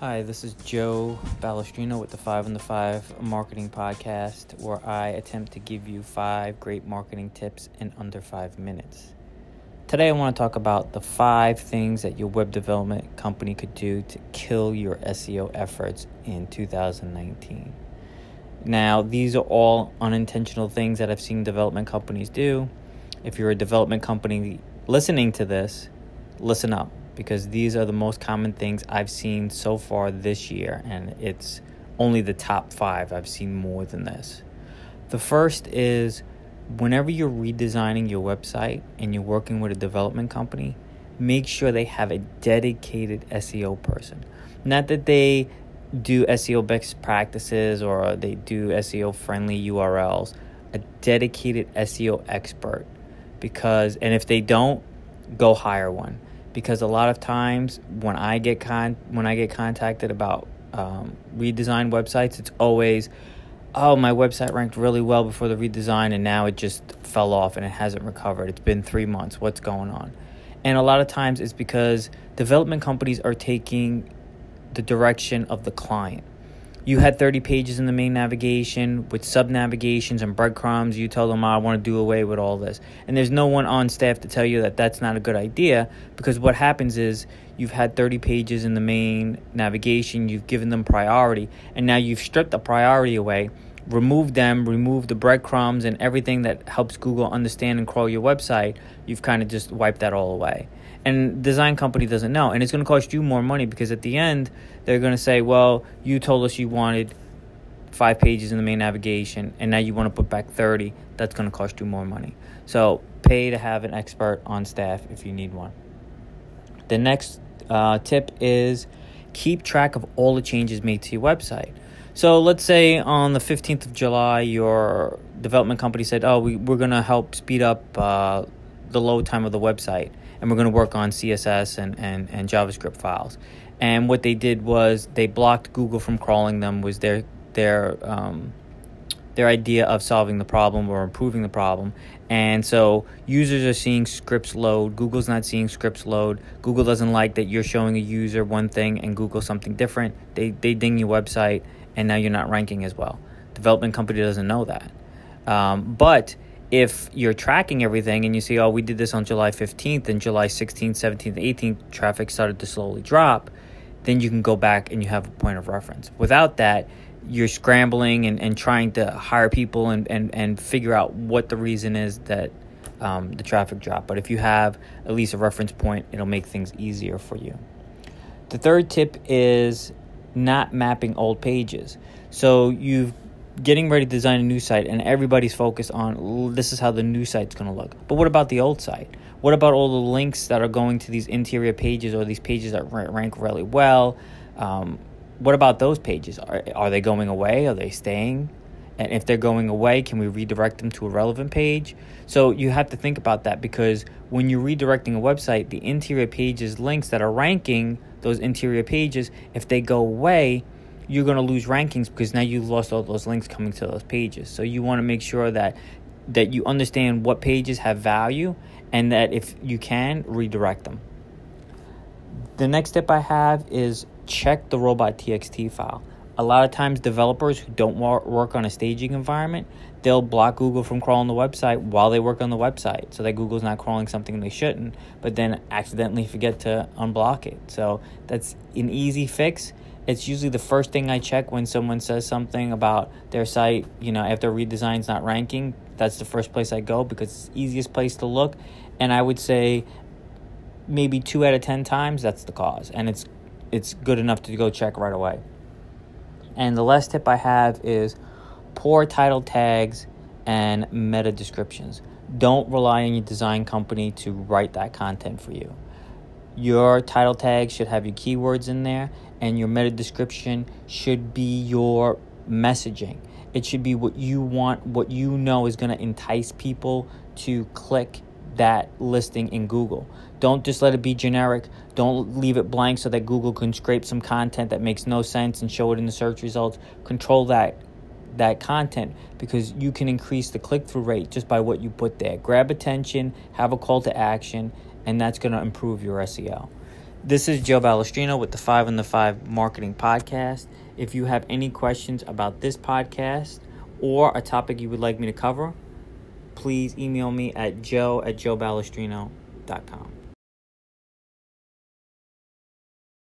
Hi, this is Joe Balestrino with the Five on the Five Marketing Podcast, where I attempt to give you five great marketing tips in under five minutes. Today, I want to talk about the five things that your web development company could do to kill your SEO efforts in 2019. Now, these are all unintentional things that I've seen development companies do. If you're a development company listening to this, listen up because these are the most common things I've seen so far this year, and it's only the top five. I've seen more than this. The first is whenever you're redesigning your website and you're working with a development company, make sure they have a dedicated SEO person. Not that they do SEO best practices or they do SEO friendly URLs, a dedicated SEO expert. Because, and if they don't, go hire one. Because a lot of times when I get con when I get contacted about um, redesigned websites, it's always, oh, my website ranked really well before the redesign and now it just fell off and it hasn't recovered. It's been three months. What's going on? And a lot of times it's because development companies are taking the direction of the client. You had 30 pages in the main navigation with sub navigations and breadcrumbs. You tell them, I want to do away with all this. And there's no one on staff to tell you that that's not a good idea because what happens is you've had 30 pages in the main navigation, you've given them priority, and now you've stripped the priority away remove them, remove the breadcrumbs and everything that helps Google understand and crawl your website, you've kind of just wiped that all away. And design company doesn't know and it's going to cost you more money because at the end they're going to say well you told us you wanted five pages in the main navigation and now you want to put back 30 that's going to cost you more money. So pay to have an expert on staff if you need one. The next uh, tip is keep track of all the changes made to your website so let's say on the 15th of july your development company said oh we, we're going to help speed up uh, the load time of the website and we're going to work on CSS and, and, and JavaScript files. And what they did was they blocked Google from crawling them was their their um, their idea of solving the problem or improving the problem. And so users are seeing scripts load. Google's not seeing scripts load. Google doesn't like that you're showing a user one thing and Google something different. They they ding your website and now you're not ranking as well. Development company doesn't know that. Um, but if you're tracking everything and you see, oh, we did this on July 15th and July 16th, 17th, 18th, traffic started to slowly drop, then you can go back and you have a point of reference. Without that, you're scrambling and, and trying to hire people and, and, and figure out what the reason is that um, the traffic dropped. But if you have at least a reference point, it'll make things easier for you. The third tip is not mapping old pages. So you've getting ready to design a new site and everybody's focused on this is how the new site's going to look. But what about the old site? What about all the links that are going to these interior pages or these pages that rank really well? Um, what about those pages? Are, are they going away? Are they staying? And if they're going away, can we redirect them to a relevant page? So you have to think about that because when you're redirecting a website, the interior pages links that are ranking those interior pages, if they go away, you're going to lose rankings because now you've lost all those links coming to those pages. So you want to make sure that that you understand what pages have value and that if you can redirect them. The next step I have is check the robot.txt file. A lot of times developers who don't work on a staging environment, they'll block Google from crawling the website while they work on the website so that Google's not crawling something they shouldn't, but then accidentally forget to unblock it. So that's an easy fix it's usually the first thing I check when someone says something about their site, you know, after redesign's not ranking. That's the first place I go because it's the easiest place to look. And I would say maybe two out of ten times that's the cause. And it's it's good enough to go check right away. And the last tip I have is poor title tags and meta descriptions. Don't rely on your design company to write that content for you. Your title tag should have your keywords in there, and your meta description should be your messaging. It should be what you want, what you know is going to entice people to click that listing in Google. Don't just let it be generic. Don't leave it blank so that Google can scrape some content that makes no sense and show it in the search results. Control that that content because you can increase the click-through rate just by what you put there. Grab attention, have a call to action, and that's going to improve your SEO. This is Joe Balestrino with the Five and the Five Marketing Podcast. If you have any questions about this podcast or a topic you would like me to cover, please email me at joe at joebalestrino.com.